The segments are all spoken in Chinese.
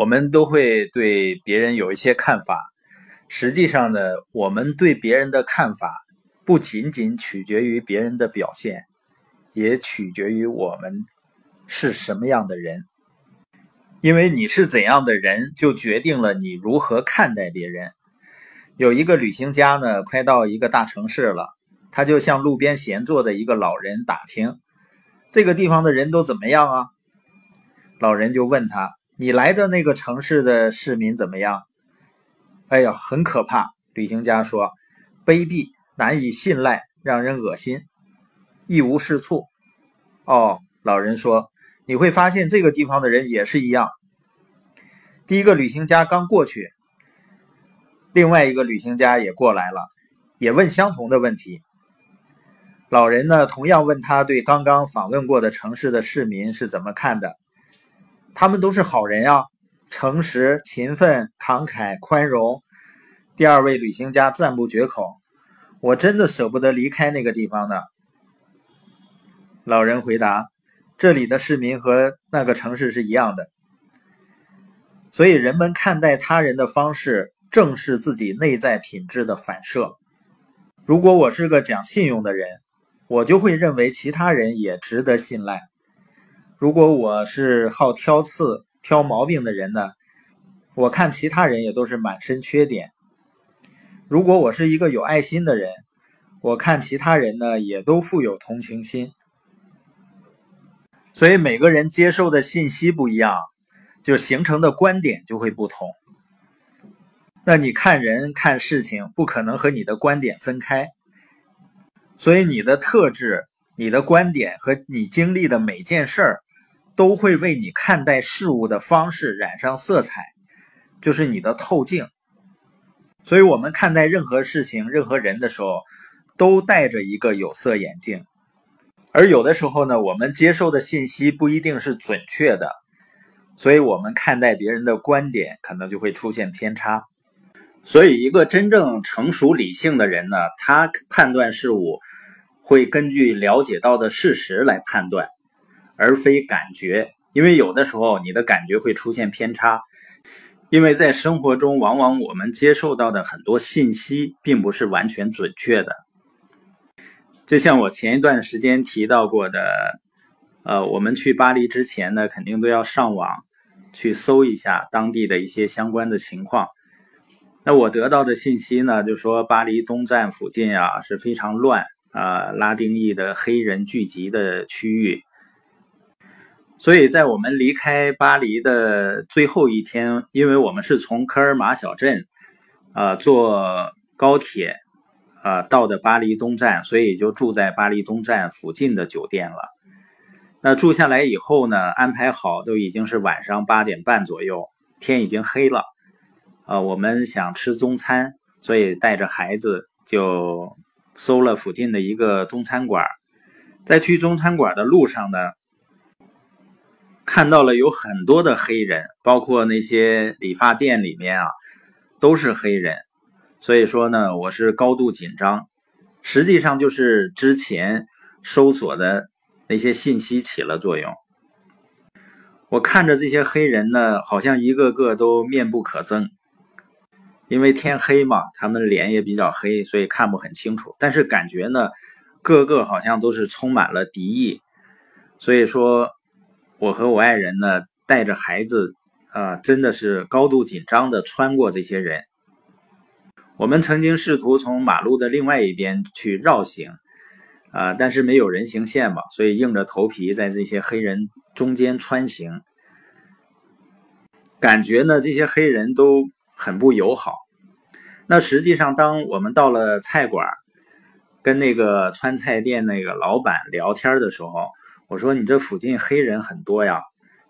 我们都会对别人有一些看法。实际上呢，我们对别人的看法不仅仅取决于别人的表现，也取决于我们是什么样的人。因为你是怎样的人，就决定了你如何看待别人。有一个旅行家呢，快到一个大城市了，他就向路边闲坐的一个老人打听：“这个地方的人都怎么样啊？”老人就问他：“你来的那个城市的市民怎么样？”“哎呀，很可怕。”旅行家说，“卑鄙，难以信赖，让人恶心，一无是处。”“哦。”老人说。你会发现这个地方的人也是一样。第一个旅行家刚过去，另外一个旅行家也过来了，也问相同的问题。老人呢，同样问他对刚刚访问过的城市的市民是怎么看的。他们都是好人啊，诚实、勤奋、慷慨、宽容。第二位旅行家赞不绝口：“我真的舍不得离开那个地方呢。”老人回答。这里的市民和那个城市是一样的，所以人们看待他人的方式正是自己内在品质的反射。如果我是个讲信用的人，我就会认为其他人也值得信赖；如果我是好挑刺、挑毛病的人呢，我看其他人也都是满身缺点；如果我是一个有爱心的人，我看其他人呢也都富有同情心。所以每个人接受的信息不一样，就形成的观点就会不同。那你看人看事情，不可能和你的观点分开。所以你的特质、你的观点和你经历的每件事儿，都会为你看待事物的方式染上色彩，就是你的透镜。所以我们看待任何事情、任何人的时候，都戴着一个有色眼镜。而有的时候呢，我们接受的信息不一定是准确的，所以我们看待别人的观点可能就会出现偏差。所以，一个真正成熟理性的人呢，他判断事物会根据了解到的事实来判断，而非感觉。因为有的时候你的感觉会出现偏差，因为在生活中，往往我们接受到的很多信息并不是完全准确的。就像我前一段时间提到过的，呃，我们去巴黎之前呢，肯定都要上网去搜一下当地的一些相关的情况。那我得到的信息呢，就说巴黎东站附近啊是非常乱啊，拉丁裔的黑人聚集的区域。所以在我们离开巴黎的最后一天，因为我们是从科尔马小镇啊坐高铁。啊，到的巴黎东站，所以就住在巴黎东站附近的酒店了。那住下来以后呢，安排好都已经是晚上八点半左右，天已经黑了。呃，我们想吃中餐，所以带着孩子就搜了附近的一个中餐馆。在去中餐馆的路上呢，看到了有很多的黑人，包括那些理发店里面啊，都是黑人。所以说呢，我是高度紧张，实际上就是之前搜索的那些信息起了作用。我看着这些黑人呢，好像一个个都面不可憎，因为天黑嘛，他们脸也比较黑，所以看不很清楚。但是感觉呢，个个好像都是充满了敌意。所以说，我和我爱人呢，带着孩子啊，真的是高度紧张的穿过这些人。我们曾经试图从马路的另外一边去绕行，啊，但是没有人行线嘛，所以硬着头皮在这些黑人中间穿行。感觉呢，这些黑人都很不友好。那实际上，当我们到了菜馆，跟那个川菜店那个老板聊天的时候，我说：“你这附近黑人很多呀？”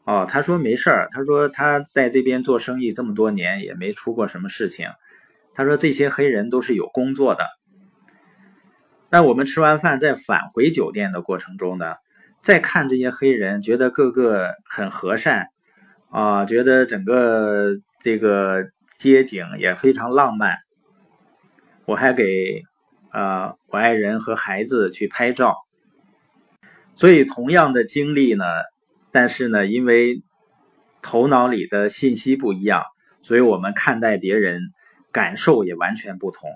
哦，他说：“没事儿，他说他在这边做生意这么多年，也没出过什么事情。”他说：“这些黑人都是有工作的。”那我们吃完饭在返回酒店的过程中呢，再看这些黑人，觉得个个很和善啊，觉得整个这个街景也非常浪漫。我还给啊我爱人和孩子去拍照。所以同样的经历呢，但是呢，因为头脑里的信息不一样，所以我们看待别人感受也完全不同。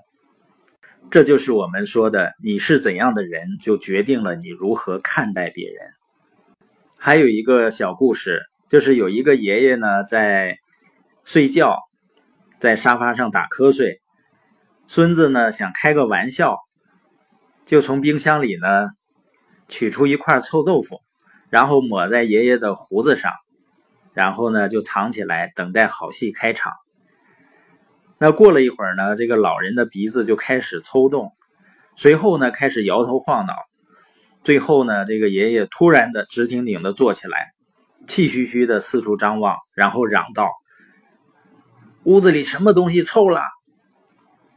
这就是我们说的，你是怎样的人，就决定了你如何看待别人。还有一个小故事，就是有一个爷爷呢在睡觉，在沙发上打瞌睡，孙子呢想开个玩笑，就从冰箱里呢取出一块臭豆腐，然后抹在爷爷的胡子上。然后呢，就藏起来，等待好戏开场。那过了一会儿呢，这个老人的鼻子就开始抽动，随后呢，开始摇头晃脑，最后呢，这个爷爷突然的直挺挺的坐起来，气吁吁的四处张望，然后嚷道：“屋子里什么东西臭了？”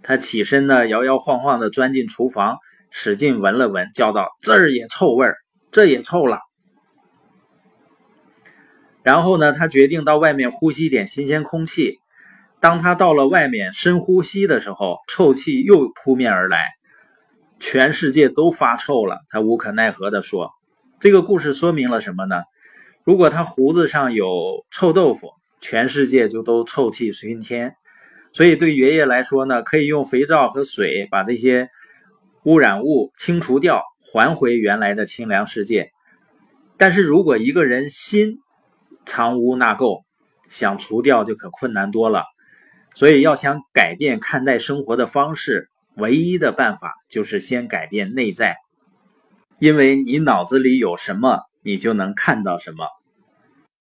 他起身呢，摇摇晃晃的钻进厨房，使劲闻了闻，叫道：“这儿也臭味儿，这也臭了。”然后呢，他决定到外面呼吸点新鲜空气。当他到了外面深呼吸的时候，臭气又扑面而来，全世界都发臭了。他无可奈何地说：“这个故事说明了什么呢？如果他胡子上有臭豆腐，全世界就都臭气熏天。所以对爷爷来说呢，可以用肥皂和水把这些污染物清除掉，还回原来的清凉世界。但是如果一个人心……藏污纳垢，想除掉就可困难多了。所以要想改变看待生活的方式，唯一的办法就是先改变内在。因为你脑子里有什么，你就能看到什么。